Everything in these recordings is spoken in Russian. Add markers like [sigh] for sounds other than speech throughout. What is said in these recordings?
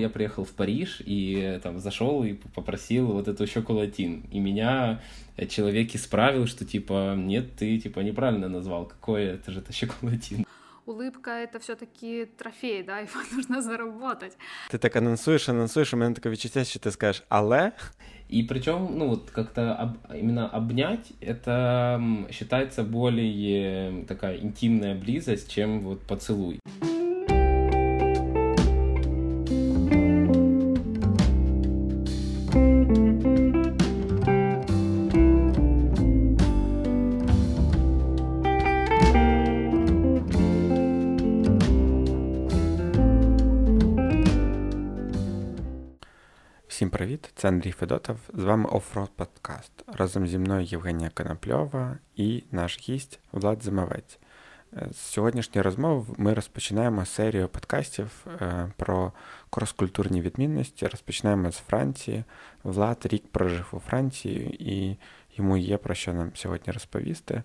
Я приехал в Париж и там зашел и попросил вот эту шоколатин. И меня человек исправил, что типа нет, ты типа неправильно назвал, какой это же это шоколатин. Улыбка — это все-таки трофей, да, [laughs] его нужно заработать. Ты так анонсуешь, анонсуешь, у меня такое что ты скажешь «але». И причем, ну вот как-то об, именно обнять, это считается более такая интимная близость, чем вот поцелуй. Це Андрій Федотов. З вами Offroad Подкаст. Разом зі мною Євгенія Конопльова і наш гість Влад Зимовець. З сьогоднішньої розмови ми розпочинаємо серію подкастів е, про кроскультурні відмінності. Розпочинаємо з Франції. Влад рік прожив у Франції і йому є про що нам сьогодні розповісти.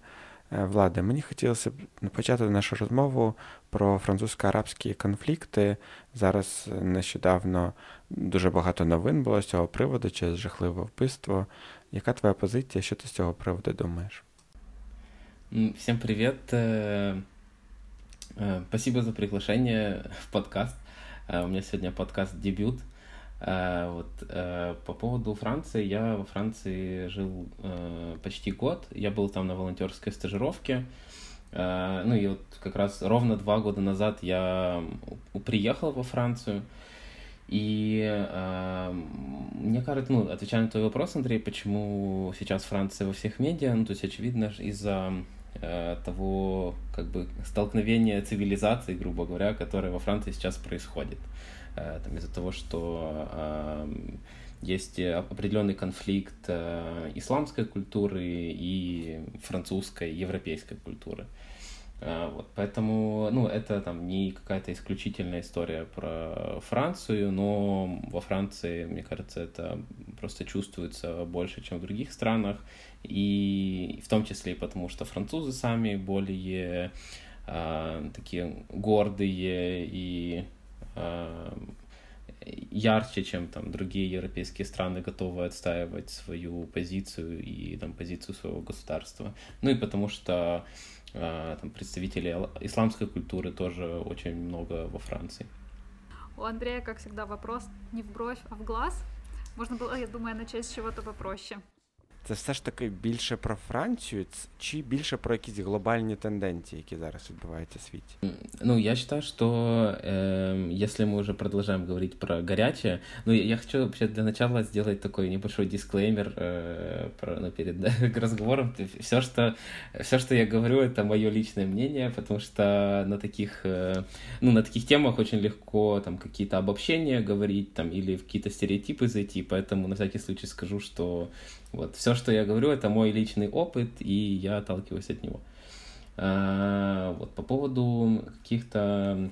Е, Владе, мені хотілося б почати нашу розмову про французько-арабські конфлікти. Зараз нещодавно дуже багато новин було з цього приводу через жахливе вбивство. Яка твоя позиція? Що ти з цього приводу думаєш? Всем привет. Э, э, спасибо за приглашение в подкаст. Э, у меня сегодня подкаст дебют. Вот по поводу Франции, я во Франции жил почти год. Я был там на волонтерской стажировке. Ну и вот как раз ровно два года назад я приехал во Францию. И э, мне кажется, ну, отвечая на твой вопрос, Андрей, почему сейчас Франция во всех медиа, ну, то есть, очевидно, из-за э, того, как бы, столкновения цивилизаций, грубо говоря, которое во Франции сейчас происходит. Э, там, из-за того, что э, есть определенный конфликт э, исламской культуры и французской, европейской культуры. Э, вот, поэтому, ну, это там не какая-то исключительная история про Францию, но во Франции, мне кажется, это просто чувствуется больше, чем в других странах, и в том числе и потому, что французы сами более э, такие гордые и э, ярче, чем там другие европейские страны готовы отстаивать свою позицию и там позицию своего государства. Ну и потому что э, там представителей исламской культуры тоже очень много во Франции. У Андрея, как всегда, вопрос не в бровь, а в глаз. Можно было, я думаю, начать с чего-то попроще Це все ж таки більше про Францію, чи більше про якісь глобальні тенденції, які зараз відбуваються в світі? Ну, я считаю, что э, если мы уже продолжаем говорить про горячее, ну, я хочу вообще для начала сделать такой небольшой дисклеймер э, про, ну, перед да, [laughs] разговором. Все что, все, что я говорю, это мое личное мнение, потому что на таких, э, ну, на таких темах очень легко там какие-то обобщения говорить там или в какие-то стереотипы зайти, поэтому на всякий случай скажу, что вот, все, что я говорю, это мой личный опыт, и я отталкиваюсь от него. А, вот, по поводу каких-то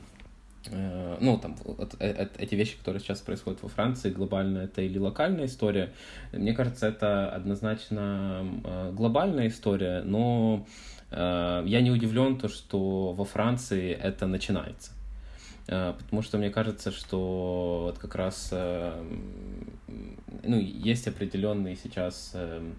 э, ну, там, вот, э, эти вещи, которые сейчас происходят во Франции, глобально это или локальная история, мне кажется, это однозначно э, глобальная история, но я не удивлен, то, что во Франции это начинается. Э, потому что мне кажется, что вот как раз э, ну, есть определенный сейчас э,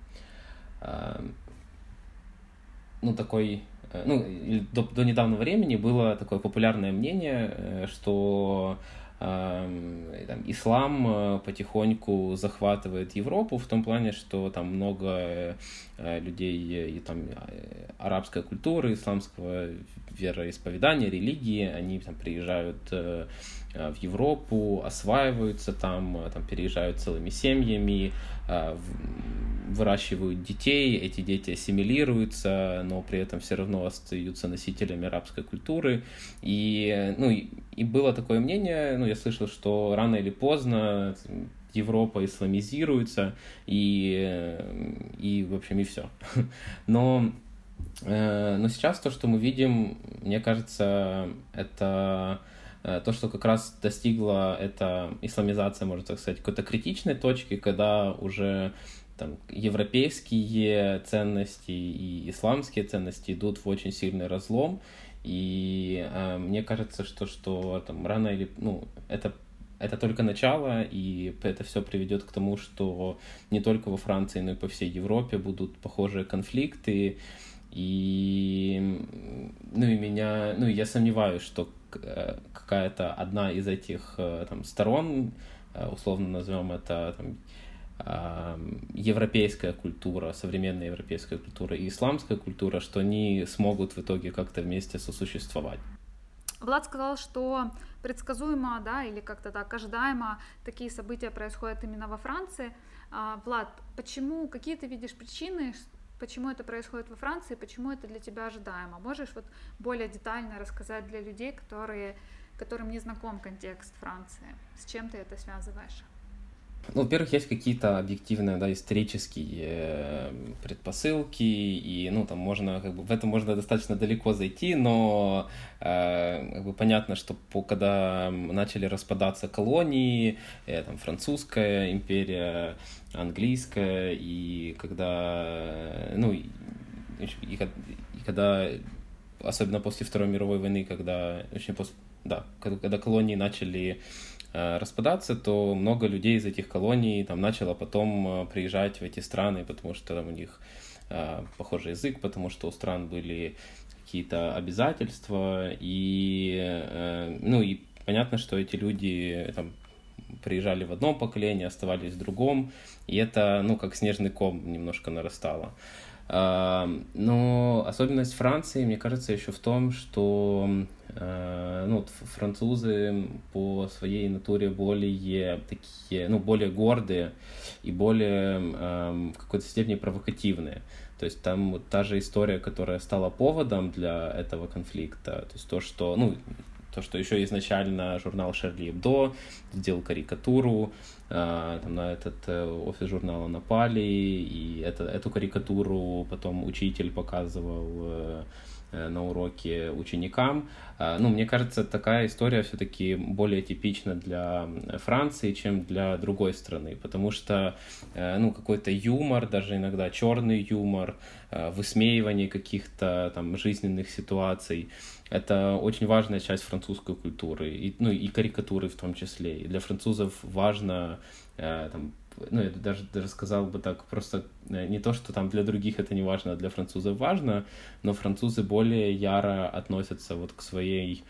ну, такой ну, до, до недавнего времени было такое популярное мнение, что там, ислам потихоньку захватывает Европу в том плане, что там много людей и там арабской культуры, исламского вероисповедания, религии, они там приезжают э, в Европу, осваиваются там, э, там переезжают целыми семьями, э, выращивают детей, эти дети ассимилируются, но при этом все равно остаются носителями арабской культуры. И, ну, и было такое мнение, ну, я слышал, что рано или поздно Европа исламизируется, и, и в общем, и все. [laughs] Но Э, но сейчас то, что мы видим, мне кажется, это э, то, что как раз достигла эта исламизация, можно так сказать, какой-то критичной точки, когда уже там, европейские ценности и исламские ценности идут в очень сильный разлом. И э, мне кажется, что, что там, рано или... Ну, это это только начало, и это все приведет к тому, что не только во Франции, но и по всей Европе будут похожие конфликты. И, ну и меня, ну я сомневаюсь, что э, какая-то одна из этих э, там, сторон, э, условно назовем это там, европейская культура, современная европейская культура и исламская культура, что они смогут в итоге как-то вместе сосуществовать. Влад сказал, что предсказуемо, да, или как-то так ожидаемо такие события происходят именно во Франции. А, Влад, почему, какие ты видишь причины, почему это происходит во Франции, почему это для тебя ожидаемо? Можешь вот более детально рассказать для людей, которые, которым не знаком контекст Франции? С чем ты это связываешь? Ну, во-первых, есть какие-то объективные, да, исторические э, предпосылки, и, ну, там можно, как бы, в этом можно достаточно далеко зайти, но, э, как бы, понятно, что по, когда начали распадаться колонии, э, там, французская империя, английская, и когда, э, ну, и, и, и когда, особенно после Второй мировой войны, когда, очень после, да, когда, когда колонии начали Э, распадаться, то много людей из этих колоний там начало потом э, приезжать в эти страны, потому что там у них э, похожий язык, потому что у стран были какие-то обязательства, и, ну, и понятно, что эти люди там, приезжали в одном поколении, оставались в другом, и это, ну, как снежный ком немножко нарастало. Но особенность Франции, мне кажется, еще в том, что Э, ну, французы по своей натуре более такие, ну, более гордые и более эм, в какой-то степени провокативные. То есть там вот та же история, которая стала поводом для этого конфликта, то есть то, что, ну, то, что еще изначально журнал Шерли Эбдо сделал карикатуру, там на этот э, офис журнала напали, и это, эту карикатуру потом учитель показывал э, Э, на уроке ученикам. Ну, мне кажется, такая история все-таки более типична для Франции, чем для другой страны, потому что, э, ну, какой-то юмор, даже иногда черный юмор, э, высмеивание каких-то там жизненных ситуаций, это очень важная часть французской культуры, и, ну, и карикатуры в том числе. И для французов важно там, ну, я даже, даже сказал бы так, просто э, не то, что там для других это не важно, а для французов важно, но французы более яро относятся вот к своей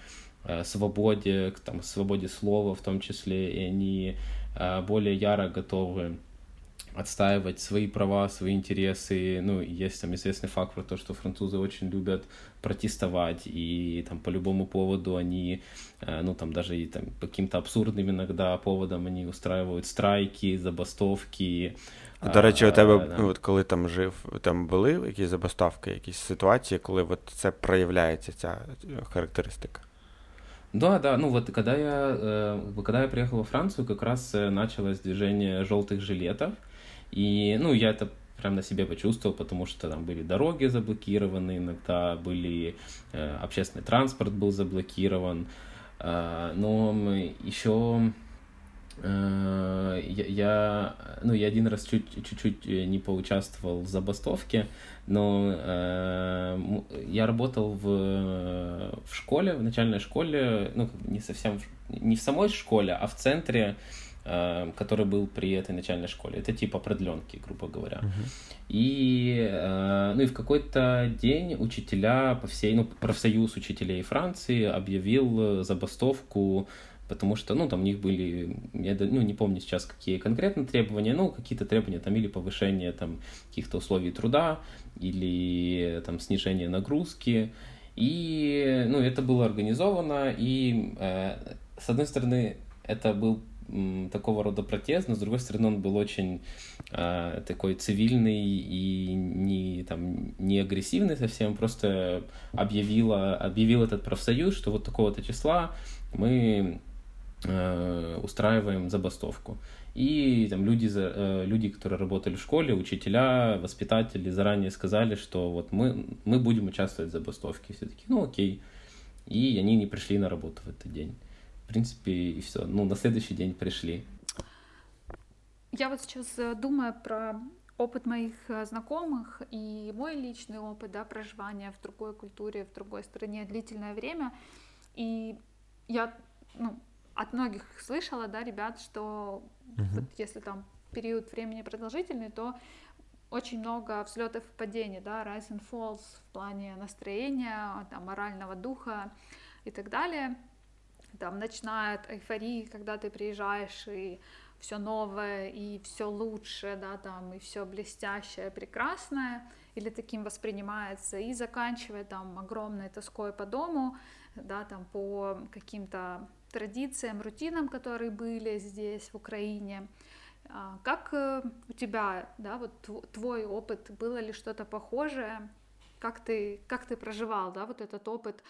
э, свободе, к там, свободе слова в том числе, и они э, более яро готовы отстаивать свои права, свои интересы. Ну, есть там известный факт про то, что французы очень любят протестовать, и там по любому поводу они, э, ну, там даже и там по каким-то абсурдным иногда поводам они устраивают страйки, забастовки. До речі, у тебе, да. от коли там жив, там були якісь забастовки, якісь ситуації, коли от це проявляється, ця характеристика? Да, да, ну вот когда я, э, когда я приехал во Францию, как раз э, началось движение желтых жилетов, и, ну, я это прям на себе почувствовал, потому что там были дороги заблокированы, иногда были э, общественный транспорт был заблокирован, э, но еще э, я, я, ну, я один раз чуть, чуть-чуть э, не поучаствовал в забастовке, но э, я работал в, в школе, в начальной школе, ну, не совсем, не в самой школе, а в центре Э, который был при этой начальной школе. Это типа продленки, грубо говоря. Uh-huh. И, э, ну и в какой-то день учителя по всей, ну, профсоюз учителей Франции объявил забастовку потому что, ну, там у них были, я ну, не помню сейчас, какие конкретно требования, ну, какие-то требования там или повышение там каких-то условий труда, или там снижение нагрузки, и, ну, это было организовано, и, э, с одной стороны, это был такого рода протест, но с другой стороны он был очень э, такой цивильный и не, там, не агрессивный совсем, просто объявила, объявил этот профсоюз, что вот такого-то числа мы э, устраиваем забастовку. И там люди, э, люди, которые работали в школе, учителя, воспитатели заранее сказали, что вот мы, мы будем участвовать в забастовке. Все таки ну окей. И они не пришли на работу в этот день принципе, и все. Ну, на следующий день пришли. Я вот сейчас э, думаю про опыт моих э, знакомых и мой личный опыт да, проживания в другой культуре, в другой стране длительное время. И я ну, от многих слышала, да, ребят, что uh-huh. вот если там период времени продолжительный, то очень много взлетов и падений, да, rise and falls в плане настроения, там, морального духа и так далее. Там начинает эйфории, когда ты приезжаешь и все новое и все лучше, да, там, и все блестящее, прекрасное, или таким воспринимается, и заканчивая там огромной тоской по дому, да, там, по каким-то традициям, рутинам, которые были здесь, в Украине. А, как э, у тебя, да, вот твой опыт, было ли что-то похожее? Как ты, как ты проживал, да, вот этот опыт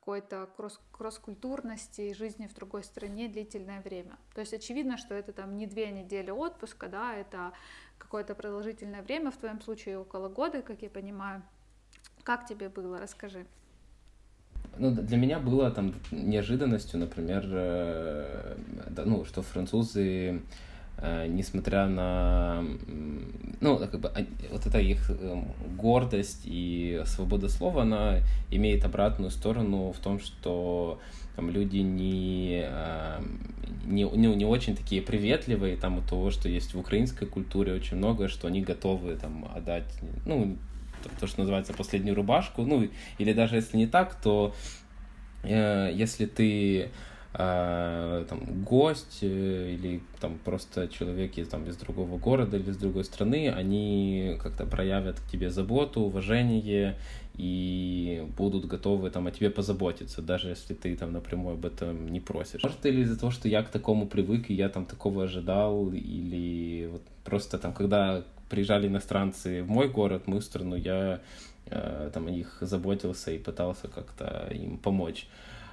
какой-то кросс, кросс-культурности жизни в другой стране длительное время? То есть очевидно, что это там не две недели отпуска, да, это какое-то продолжительное время, в твоем случае около года, как я понимаю. Как тебе было? Расскажи. Ну, для меня было там неожиданностью, например, э, ну, что французы несмотря на, ну, как бы, вот эта их эм, гордость и свобода слова, она имеет обратную сторону в том, что там люди не, эм, не, не, не очень такие приветливые, там, у того, что есть в украинской культуре очень много, что они готовы там отдать, ну, то, что называется последнюю рубашку, ну, или даже если не так, то э, если ты а, там, гость э, или там просто человек из, там, из другого города или из другой страны, они как-то проявят к тебе заботу, уважение и будут готовы там о тебе позаботиться, даже если ты там напрямую об этом не просишь. Может, или из-за того, что я к такому привык, и я там такого ожидал, или вот просто там, когда приезжали иностранцы в мой город, в мою страну, я э, там о них заботился и пытался как-то им помочь.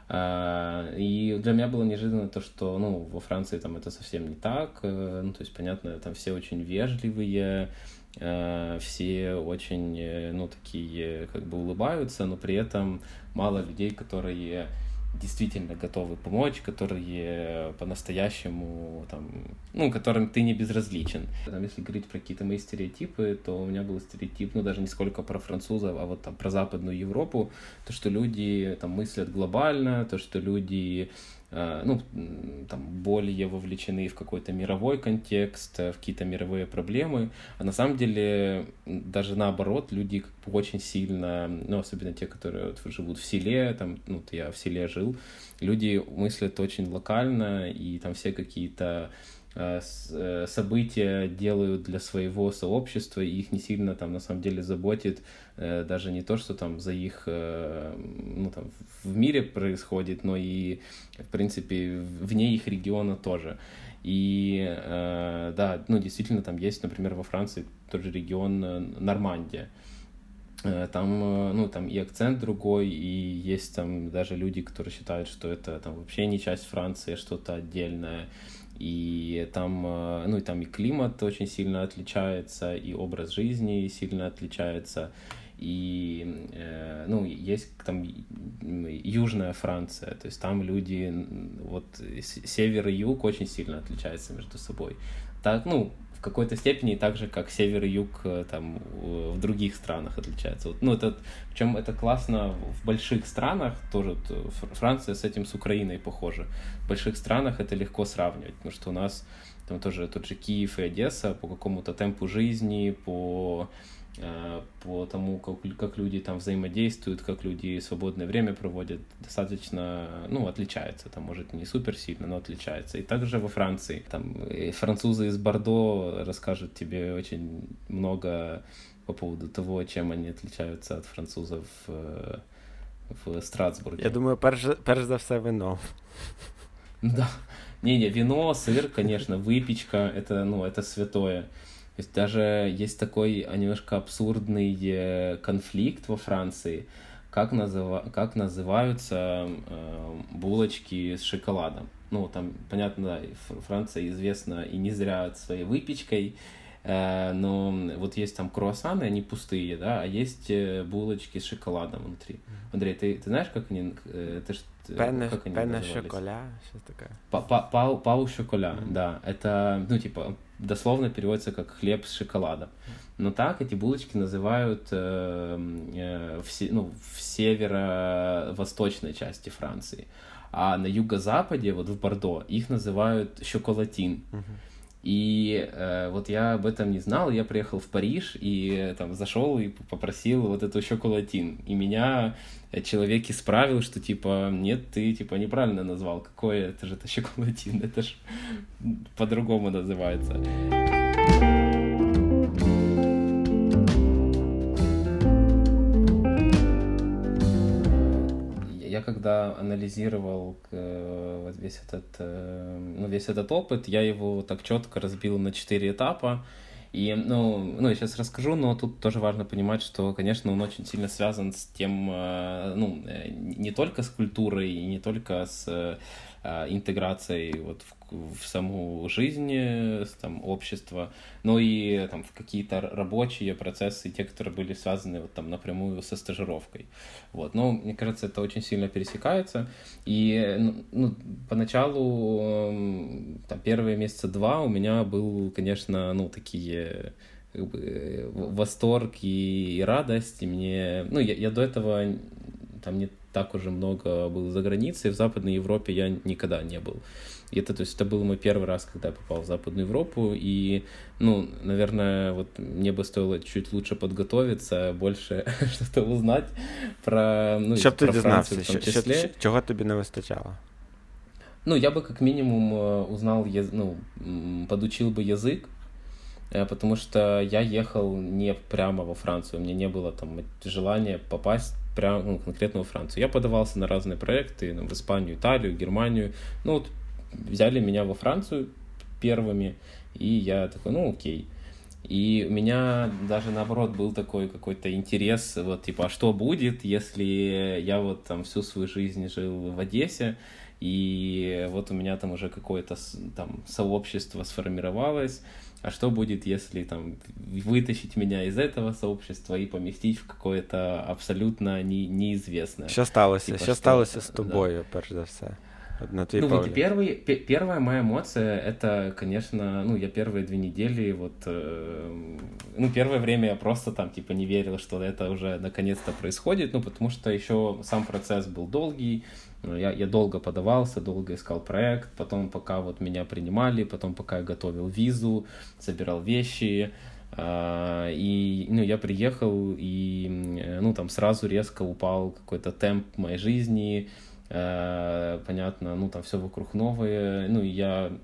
А, и для меня было неожиданно то, что, ну, во Франции там это совсем не так, э, ну, то есть, понятно, там все очень вежливые, э, все очень, э, ну, такие, как бы улыбаются, но при этом мало людей, которые действительно готовы помочь, которые по-настоящему, там, ну, которым ты не безразличен. Там, если говорить про какие-то мои стереотипы, то у меня был стереотип, ну, даже не сколько про французов, а вот там про Западную Европу, то, что люди там мыслят глобально, то, что люди ну, там, более вовлечены в какой-то мировой контекст, э, в какие-то мировые проблемы. А на самом деле, даже наоборот, люди как бы очень сильно, ну, особенно те, которые вот живут в селе, там, ну, я в селе жил, люди мыслят очень локально, и там все какие-то Э, э, события делают для своего сообщества, и их не сильно там на самом деле заботит э, даже не то, что там за их, ну там в мире происходит, но и, в принципе, вне их региона тоже. И да, ну действительно там есть, например, во Франции тот же регион Нормандия, там, ну, там и акцент другой, и есть там даже люди, которые считают, что это там вообще не часть Франции, а что-то отдельное и там, э, ну и там и климат очень сильно отличается, и образ жизни сильно отличается, и, э, ну, есть там южная Франция, то есть там люди, вот север и юг очень сильно отличаются между собой. Так, ну, в какой-то степени так же, как север и юг э, там в других странах отличаются. Вот, ну, это, причем это классно в больших странах, тоже э, Франция с этим с Украиной похожа. В больших странах это легко сравнивать, потому что у нас там тоже тот же Киев и Одесса по какому-то темпу жизни, по по тому, как, как люди там взаимодействуют, как люди свободное время проводят, достаточно, ну, отличается. Там, может, не супер сильно, но отличается. И также во Франции. Там французы из Бордо расскажут тебе очень много по поводу того, чем они отличаются от французов в, в Страсбурге. Я думаю, перш, перш за все вино. Да. Не-не, вино, сыр, конечно, выпечка, это, ну, это святое. То есть даже есть такой немножко абсурдный э, конфликт во Франции, как, называ... как называются э, булочки с шоколадом. Ну, там, понятно, да, Франция известна и не зря своей выпечкой, э, но вот есть там круассаны, они пустые, да, а есть э, булочки с шоколадом внутри. Андрей, ты, ты знаешь, как они... Э, ты, Пенне, как они пенне шоколя, что такое? Пау, пау шоколя, mm-hmm. да. Это, ну, типа, дословно переводится как хлеб с шоколадом. Но так эти булочки называют э, э, в, ну, в северо-восточной части Франции. а на юго-западе, вот в Бордо, их называют шоколатин. Uh-huh. И э, вот я об этом не знал, я приехал в Париж и э, там зашел и попросил вот эту шоколатин. И меня человек исправил, что типа, нет, ты типа неправильно назвал, какое это же это шоколатин, это же по-другому называется. Я когда анализировал э, весь этот, э, ну, весь этот опыт, я его так четко разбил на четыре этапа. И, ну, ну, я сейчас расскажу, но тут тоже важно понимать, что, конечно, он очень сильно связан с тем, э, ну, не только с культурой, не только с интеграцией вот в в саму жизнь э, там, общества, но и там, в какие-то рабочие процессы, те, которые были связаны вот, там, напрямую со стажировкой. Вот. Но мне кажется, это очень сильно пересекается. И ну, ну поначалу, там, первые месяца два у меня был, конечно, ну, такие как бы, восторг и, и радость. И мне, ну, я, я до этого там не так уже много был за границей, в Западной Европе я никогда не был. И это, то есть, это был мой первый раз, когда я попал в Западную Европу, и, ну, наверное, вот мне бы стоило чуть лучше подготовиться, больше [laughs] что-то узнать про, ну, Щоб про Францию в том числе. Що, чого тобі не вистачало? Ну, я бы как минимум э, узнал, ну, подучил бы язык, э, потому что я ехал не прямо во Францию, у меня не было там желания попасть прямо ну, конкретно во Францию. Я подавался на разные проекты ну, в Испанию, Италию, Германию. Ну, вот взяли меня во Францию первыми, и я такой, ну окей. И у меня даже наоборот был такой какой-то интерес, вот типа, а что будет, если я вот там всю свою жизнь жил в Одессе, и вот у меня там уже какое-то там сообщество сформировалось, а что будет, если там вытащить меня из этого сообщества и поместить в какое-то абсолютно не, неизвестное. Що сталося? Типа, що сталося з тобою, да. перш за все? на ну, вот первый, первая моя эмоция, это, конечно, ну, я первые две недели, вот, э, ну, первое время я просто там, типа, не верил, что это уже наконец-то происходит, ну, потому что еще сам процесс был долгий, я, я долго подавался, долго искал проект, потом пока вот меня принимали, потом пока я готовил визу, собирал вещи, Uh, и, ну, я приехал, и, ну, там сразу резко упал какой-то темп моей жизни, Э, понятно, ну, там все вокруг новое, ну, я, э,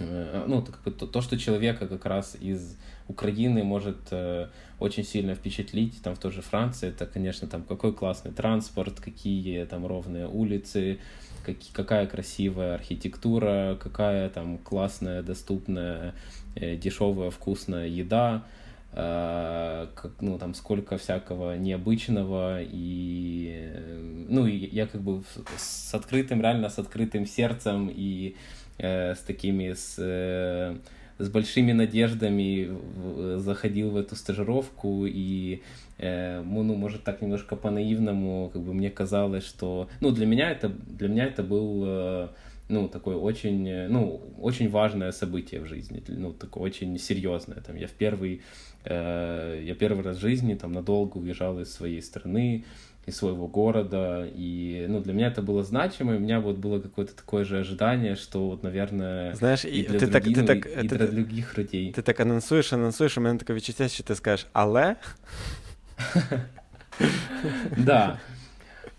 ну, как бы то, то, что человека как раз из Украины может э, очень сильно впечатлить, там, в той же Франции, это, конечно, там, какой классный транспорт, какие там ровные улицы, как, какая красивая архитектура, какая там классная, доступная, дешевая, вкусная еда, Э, как, ну, там, сколько всякого необычного, и, ну, и я как бы с открытым, реально с открытым сердцем и э, с такими, с, э, с большими надеждами заходил в эту стажировку, и, э, ну, может, так немножко по-наивному, как бы мне казалось, что, ну, для меня это, для меня это был ну, такое очень, ну, очень важное событие в жизни, ну, такое очень серьезное. Там, я в первый я первый раз в жизни там надолго уезжал из своей страны, из своего города, и, ну, для меня это было значимо, и у меня вот было какое-то такое же ожидание, что вот, наверное, Знаешь, і для, ти других, так, ти так, і ти, для других людей. Ти так анонсуєш, анонсуєш, у мене таке відчуття, що ти скажеш, але... [laughs] Да,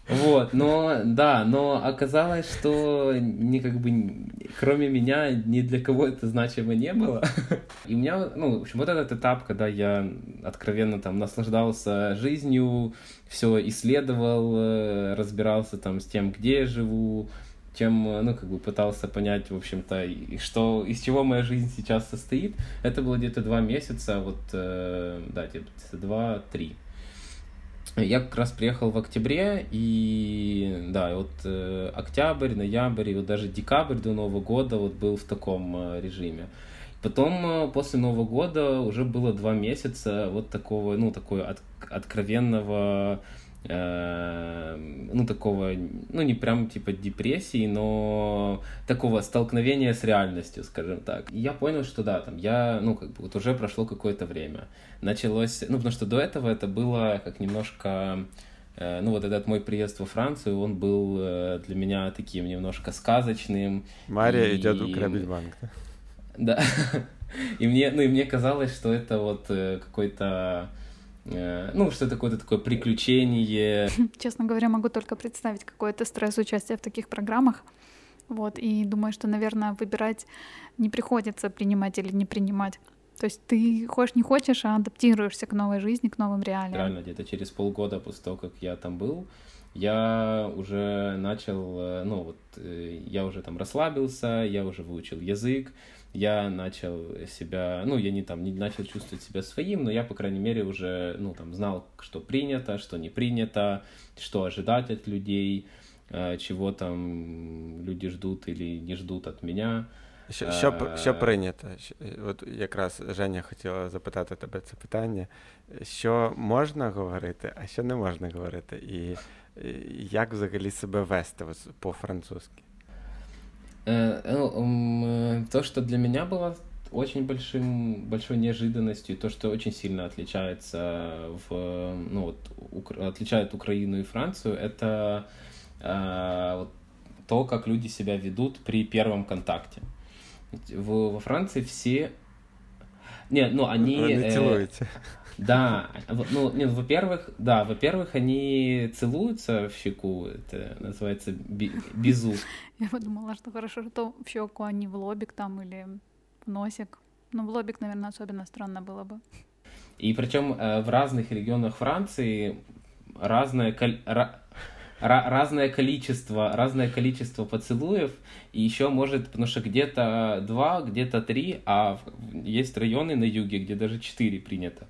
Вот, но да, но оказалось, что ни как бы кроме меня ни для кого это значимо не было. [laughs] И у меня, ну, в общем, вот этот этап, когда я откровенно там наслаждался жизнью, все исследовал, э, разбирался там с тем, где я живу, чем, ну, как бы пытался понять, в общем-то, что, из чего моя жизнь сейчас состоит. Это было где-то два месяца, вот, э, да, где-то два-три. Я как раз приехал в октябре, и да, вот э, октябрь, ноябрь, и вот даже декабрь до Нового года вот был в таком э, режиме. Потом э, после Нового года уже было два месяца вот такого, ну, такой от, откровенного Э, ну, такого, ну, не прям типа депрессии, но такого столкновения с реальностью, скажем так. И я понял, что да, там, я, ну, как бы вот уже прошло какое-то время. Началось, ну, потому что до этого это было как немножко э, ну вот этот мой приезд во Францию, он был э, для меня таким немножко сказочным. Мария и... идет грабить банк. Да. [laughs] И мне, ну и мне казалось, что это вот э, какой-то ну, что это какое-то такое приключение. [laughs] Честно говоря, могу только представить какой-то стресс участия в таких программах. Вот, и думаю, что, наверное, выбирать не приходится принимать или не принимать. То есть ты хочешь не хочешь, а адаптируешься к новой жизни, к новым реалиям. Правильно, где-то через полгода после того, как я там был, я уже начал, э, ну вот, э, я уже там расслабился, я уже выучил язык, я начал себя, ну, я не там, не начал чувствовать себя своим, но я, по крайней мере, уже, ну, там, знал, что принято, что не принято, что ожидать от людей, Э, чего там люди ждут или не ждут от меня. Що що, що прийнято? От якраз Женя хотіла запитати тебе це питання. Що можна говорити, а що не можна говорити? І як взагалі себе вести по-французски? Ну, то, что для меня было очень большим, большой неожиданностью, то, что очень сильно отличается в, ну, вот, отличает Украину и Францию, это Э, то, как люди себя ведут при первом контакте. В, во Франции все... Не, ну они... Вы не. Э, да, ну, нет, во-первых, да, во-первых, они целуются в щеку, это называется би- безу. Я подумала, что хорошо, что в щеку, а не в лобик там или в носик. Ну, в лобик, наверное, особенно странно было бы. И причем э, в разных регионах Франции разное, разное количество, разное количество поцелуев, и еще может, потому что где-то два, где-то три, а есть районы на юге, где даже четыре принято.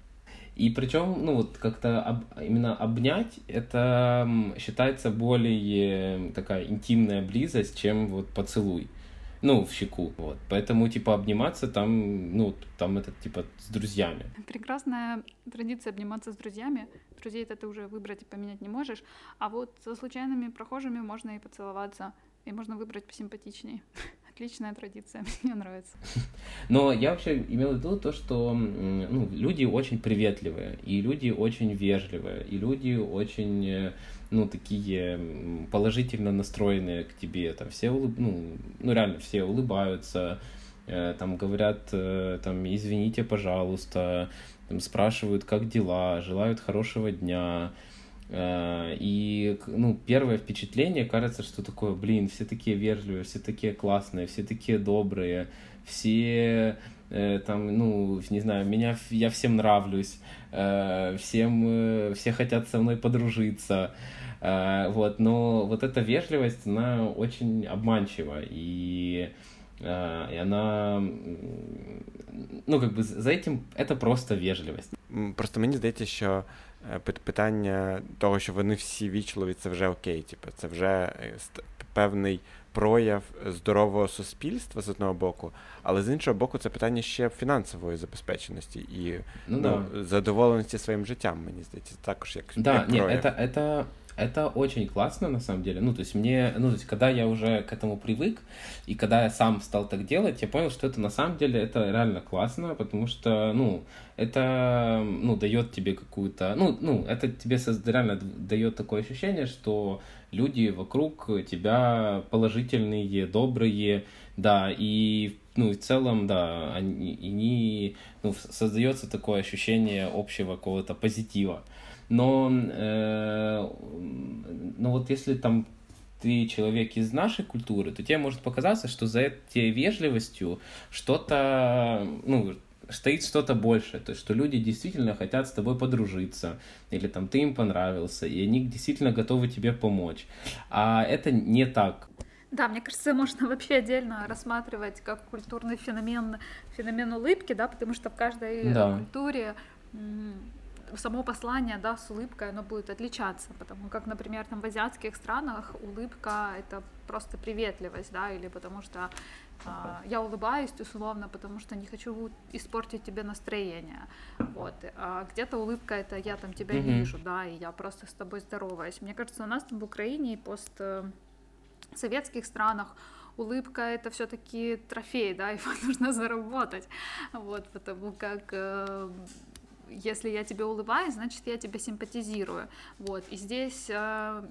И причем, ну вот как-то об, именно обнять, это считается более такая интимная близость, чем вот поцелуй. Ну, в щеку, вот. Поэтому, типа, обниматься там, ну, там это, типа, с друзьями. Прекрасная традиция обниматься с друзьями друзей это ты уже выбрать и поменять не можешь. А вот со случайными прохожими можно и поцеловаться, и можно выбрать посимпатичней. [laughs] Отличная традиция, [laughs] мне нравится. Но я вообще имел в виду то, что ну, люди очень приветливые, и люди очень вежливые, и люди очень, э, ну, такие положительно настроенные к тебе. Там все, улыб... ну, ну, реально, все улыбаются, э, там говорят, э, там, извините, пожалуйста, там, спрашивают, как дела, желают хорошего дня. Э, и, ну, первое впечатление кажется, что такое, блин, все такие вежливые, все такие классные, все такие добрые, все э, там, ну, не знаю, меня, я всем нравлюсь, э, всем, все хотят со мной подружиться, вот, но вот эта вежливость, она очень обманчива, и и она, ну, как бы за этим это просто вежливость. Просто мені здається, що питання того, що вони всі вічливі, це вже окей. Типу, це вже певний прояв здорового суспільства з одного боку, але з іншого боку, це питання ще фінансової забезпеченості і ну, ну, да. задоволеності своїм життям, мені здається, також як, да, як прояв. Ні, это, это это очень классно, на самом деле. Ну, то есть мне, ну, то есть когда я уже к этому привык, и когда я сам стал так делать, я понял, что это на самом деле, это реально классно, потому что, ну, это, ну, дает тебе какую-то, ну, ну, это тебе реально дает такое ощущение, что люди вокруг тебя положительные, добрые, да, и ну, в целом, да, они, они ну, создается такое ощущение общего какого-то позитива. Но, э, ну вот если там ты человек из нашей культуры, то тебе может показаться, что за этой вежливостью что-то, ну, стоит что-то большее, то есть что люди действительно хотят с тобой подружиться, или там ты им понравился, и они действительно готовы тебе помочь. А это не так. Да, мне кажется, [laughs] можно вообще отдельно рассматривать как культурный феномен, феномен улыбки, да, потому что в каждой да. культуре само послание, да, с улыбкой, оно будет отличаться, потому как, например, там в азиатских странах улыбка — это просто приветливость, да, или потому что э, я улыбаюсь условно, потому что не хочу испортить тебе настроение, вот, а где-то улыбка — это я там тебя mm-hmm. вижу, да, и я просто с тобой здороваюсь. Мне кажется, у нас там в Украине и постсоветских странах улыбка это все-таки трофей, да, [laughs] его нужно заработать, вот, потому как э, если я тебе улыбаюсь, значит, я тебе симпатизирую. Вот, и здесь э,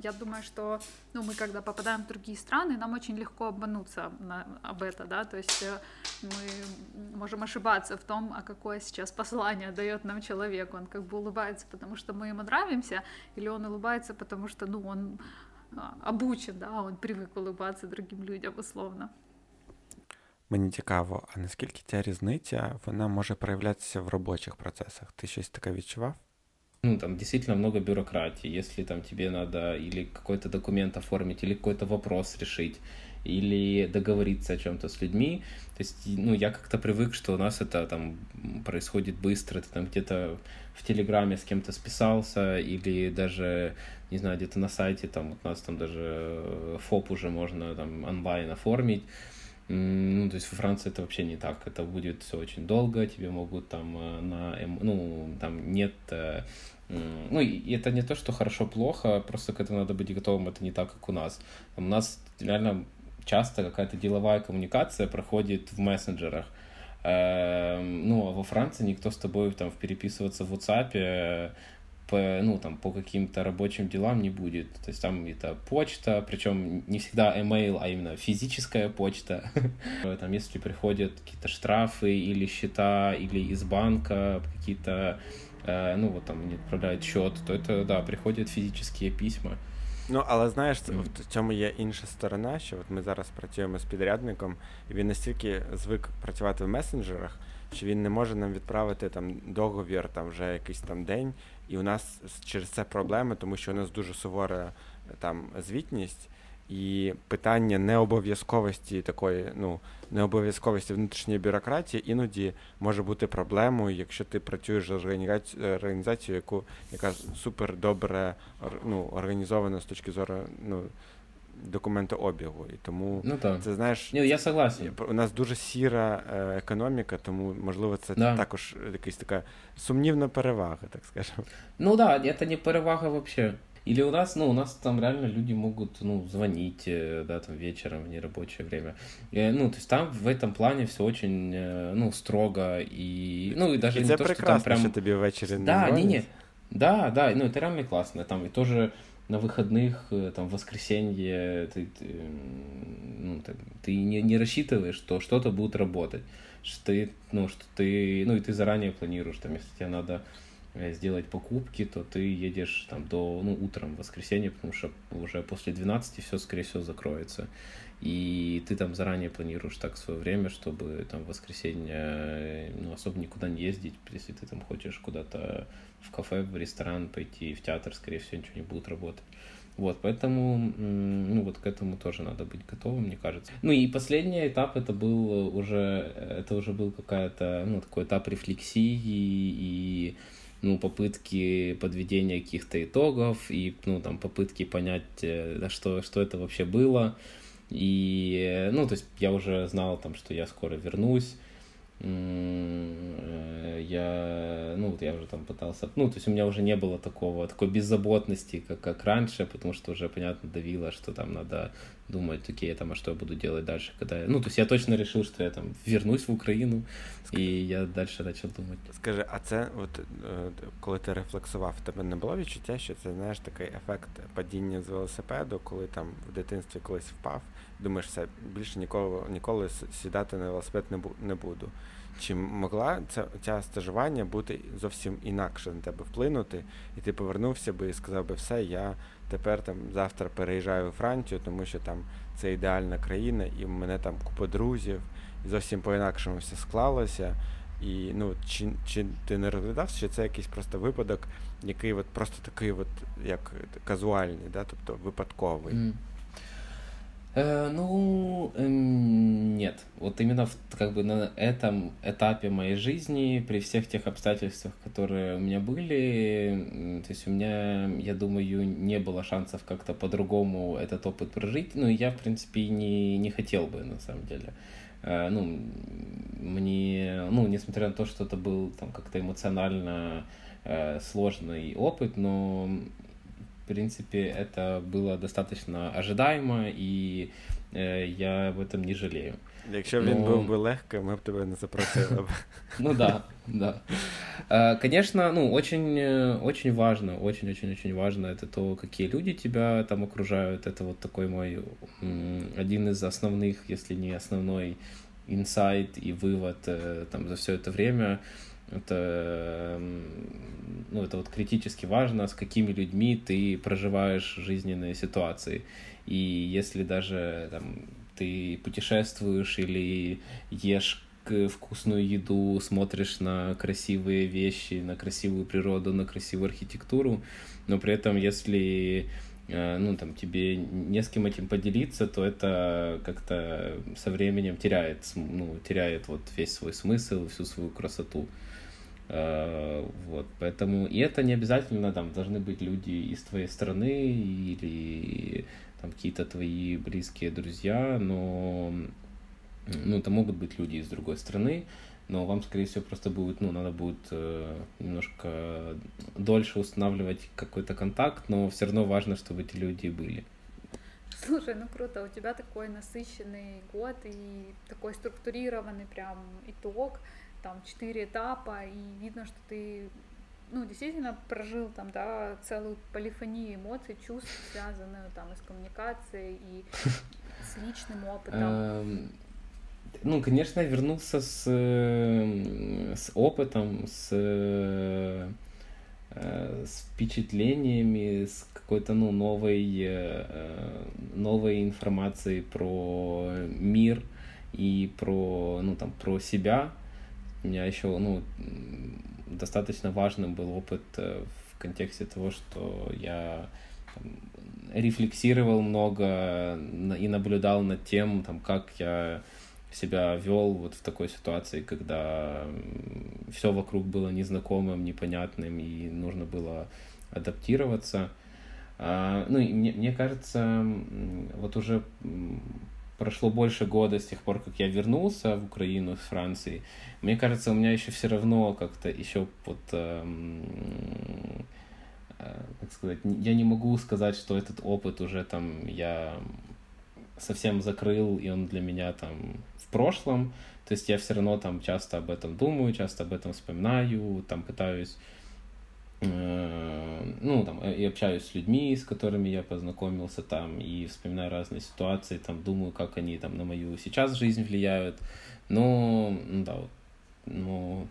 я думаю, что, ну, мы когда попадаем в другие страны, нам очень легко обмануться на, об это, да, то есть э, мы можем ошибаться в том, а какое сейчас послание дает нам человек, он как бы улыбается, потому что мы ему нравимся, или он улыбается, потому что, ну, он а, обучен, да, он привык улыбаться другим людям, условно. Мені цікаво, а наскільки ця різниця вона може проявлятися в робочих процесах? Ти щось таке відчував? Ну, там действительно много бюрократии. Если там тебе надо или какой-то документ оформить, или какой-то вопрос решить, или договориться о чем-то с людьми. То есть, ну, я как-то привык, что у нас это там происходит быстро, ты там где-то в Телеграме с кем-то списался, или даже, не знаю, где-то на сайте, там, у нас там даже э, ФОП уже можно там онлайн оформить. Ну, то есть во Франции это вообще не так. Это будет все очень долго, тебе могут там э, на... Ну, там нет... Э, ну, и это не то, что хорошо-плохо, просто к этому надо быть готовым, это не так, как у нас. У нас реально часто какая-то деловая коммуникация проходит в мессенджерах. Эм, ну, а во Франции никто с тобой там переписываться в WhatsApp по, ну, там, по каким-то рабочим делам не будет. То есть там это почта, причем не всегда email, а именно физическая почта. [laughs] там, если приходят какие-то штрафы или счета, или из банка какие-то, э, ну, вот там не отправляют счет, то это, да, приходят физические письма. Ну, але знаєш, це, в цьому є інша сторона, що от ми зараз працюємо з підрядником, і він настільки звик працювати в месенджерах, що він не може нам відправити там договір там вже якийсь там день, і у нас через це проблеми, тому що у нас дуже сувора там звітність. І питання необов'язковості такої, ну, необов'язковості внутрішньої бюрократії іноді може бути проблемою, якщо ти працюєш з організацією, яку яка супер добре ну, організована з точки зору ну, документообігу. І тому ну, так. це знаєш, Ні, я согласен. У нас дуже сіра е, економіка, тому можливо це да. також якась така сумнівна перевага, так скажемо. Ну так, да, це не перевага взагалі. Или у нас, ну, у нас там реально люди могут, ну, звонить, э, да, там вечером в нерабочее время. И, ну, то есть там в этом плане все очень, э, ну, строго и, ну, и даже и не то, что там прям... что тебе вечером не Да, не, не, да, да, ну, это реально классно. Там и тоже на выходных, э, там, в воскресенье ты, ты, ну, ты, ты не, не рассчитываешь, что что-то будет работать. Что ты, ну, что ты, ну, и ты заранее планируешь, там, если тебе надо сделать покупки, то ты едешь там до, ну, утром в воскресенье, потому что уже после 12 все, скорее всего, закроется. И ты там заранее планируешь так свое время, чтобы там в воскресенье, ну, особо никуда не ездить, если ты там хочешь куда-то в кафе, в ресторан пойти, в театр, скорее всего, ничего не будет работать. Вот, поэтому, ну, вот к этому тоже надо быть готовым, мне кажется. Ну, и последний этап, это был уже, это уже был какая-то, ну, такой этап рефлексии и, и ну, попытки подведения каких-то итогов и, ну, там, попытки понять, э, что, что это вообще было. И, ну, то есть я уже знал, там, что я скоро вернусь, Э, я, ну, вот я уже там пытался, ну, то есть у меня уже не было такого, такой беззаботности, как, как раньше, потому что уже, понятно, давило, что там надо думать, окей, там, а что я буду делать дальше, когда ну, то есть я точно решил, что я там вернусь в Україну, і я далі почав думати. Скажи, а це, от коли ти рефлексував, тебе не було відчуття, що це, знаєш, такий ефект падіння з велосипеду, коли там в дитинстві колись впав, думаєш, все, більше ніколи, ніколи сідати на велосипед не буду. Чи могла ця, ця стажування бути зовсім інакше на тебе вплинути, і ти повернувся би і сказав би, все, я тепер там завтра переїжджаю у Францію, тому що там це ідеальна країна, і в мене там купа друзів, і зовсім по-інакшому все склалося. І ну, чи чи ти не розглядав, що це якийсь просто випадок, який от просто такий, от, як казуальний, да? тобто випадковий? Mm. Э, ну, э, нет. Вот именно в, как бы на этом этапе моей жизни, при всех тех обстоятельствах, которые у меня были, то есть у меня, я думаю, не было шансов как-то по-другому этот опыт прожить. Ну, я, в принципе, не, не хотел бы, на самом деле. Э, ну, мне, ну, несмотря на то, что это был там как-то эмоционально э, сложный опыт, но принципе, это было достаточно ожидаемо, и э, я об этом не жалею. Якщо він був би легкий, ми б тебе не запросили. [laughs] Ну да, да. Конечно, ну, очень, очень важно, очень-очень-очень важно это то, какие люди тебя там окружают. Это вот такой мой один из основных, если не основной инсайт и вывод э, там за все это время. Это, ну, это вот критически важно, с какими людьми ты проживаешь жизненные ситуации. И если даже там, ты путешествуешь или ешь вкусную еду, смотришь на красивые вещи, на красивую природу, на красивую архитектуру, но при этом, если э, ну, там, тебе не с кем этим поделиться, то это как-то со временем теряет, ну, теряет вот весь свой смысл, всю свою красоту. Э, вот, поэтому, и это не обязательно, там, должны быть люди из твоей страны или там какие-то твои близкие друзья, но ну, это могут быть люди из другой страны, но вам, скорее всего, просто будет, ну, надо будет э, немножко дольше устанавливать какой-то контакт, но все равно важно, чтобы эти люди были. Слушай, ну круто, у тебя такой насыщенный год и такой структурированный прям итог, там четыре этапа, и видно, что ты ну, действительно прожил там, да, целую полифонию эмоций, чувств, связанную там и с коммуникацией, и [laughs] с личным опытом. Эм, ну, конечно, вернулся с, с опытом, с, э, с впечатлениями, с какой-то, ну, новой, э, новой информацией про мир и про, ну, там, про себя. Меня еще, ну, достаточно важным был опыт э, в контексте того, что я рефлексировал много и наблюдал над тем, там, как я себя вел вот в такой ситуации, когда все вокруг было незнакомым, непонятным, и нужно было адаптироваться. А, ну, и мне, мне кажется, вот уже прошло больше года с тех пор, как я вернулся в Украину с Франции. Мне кажется, у меня еще все равно как-то еще вот, эм, э, как сказать, я не могу сказать, что этот опыт уже там я совсем закрыл, и он для меня там в прошлом. То есть я все равно там часто об этом думаю, часто об этом вспоминаю, там пытаюсь ну, там, и общаюсь с людьми, с которыми я познакомился там, и вспоминаю разные ситуации, там, думаю, как они там на мою сейчас жизнь влияют. Но, ну, да, вот, ну,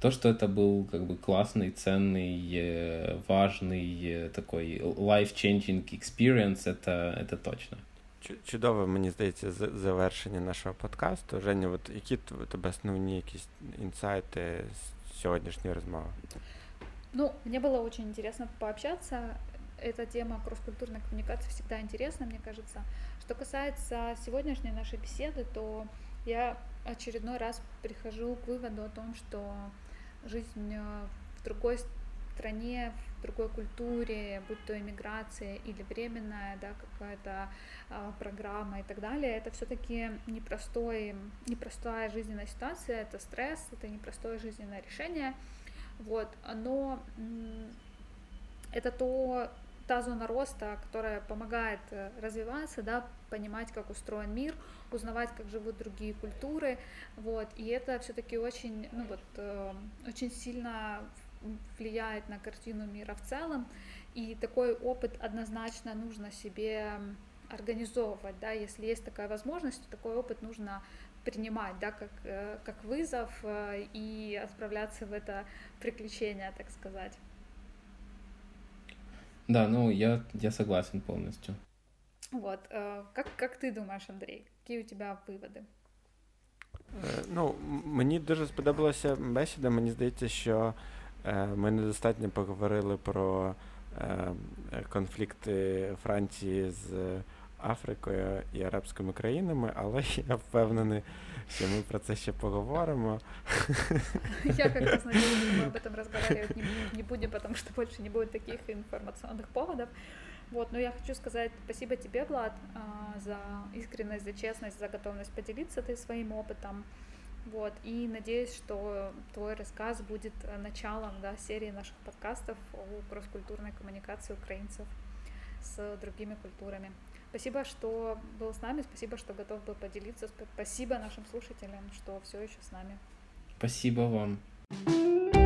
то, что это был как бы классный, ценный, э, важный э, такой life-changing experience, это, это точно. Чудове, мені здається, завершення нашого подкасту. Женя, от які тебе основні якісь інсайти з сьогоднішньої розмови? Ну, мне было очень интересно пообщаться. Эта тема кросс-культурной коммуникации всегда интересна, мне кажется. Что касается сегодняшней нашей беседы, то я очередной раз прихожу к выводу о том, что жизнь э, в другой стране, в другой культуре, будь то иммиграция или временная, да, какая-то а, программа и так далее, это все-таки непростой, непростая жизненная ситуация, это стресс, это непростое жизненное решение, вот, но это то, та зона роста, которая помогает э, развиваться, да, понимать, как устроен мир, узнавать, как живут другие культуры, вот, и это все-таки очень, ну вот, э, очень сильно влияет на картину мира в целом, и такой опыт однозначно нужно себе организовывать, да, если есть такая возможность, то такой опыт нужно принимать, да, как, э, как вызов э, и отправляться в это приключение, так сказать. Да, ну я, я согласен полностью. Вот, э, как, как ты думаешь, Андрей, какие у тебя виводи? Ну, мені дуже сподобалася бесіда. Мені здається, що ми недостатньо поговорили про конфлікти Франції з Африкою і арабськими країнами, але [laughs] я впевнений, що ми про це ще поговоримо. [laughs] Я как раз надеюсь, что мы об [laughs] этом разговаривать не, не будем, потому что больше не будет таких информационных поводов. Вот, но я хочу сказать спасибо тебе, Влад, за искренность, за честность, за готовность поделиться ты своим опытом. Вот, и надеюсь, что твой рассказ будет началом да, серии наших подкастов о кросс-культурной коммуникации украинцев с другими культурами. Спасибо, что был с нами, спасибо, что готов был поделиться, спасибо нашим слушателям, что все еще с нами. Спасибо вам.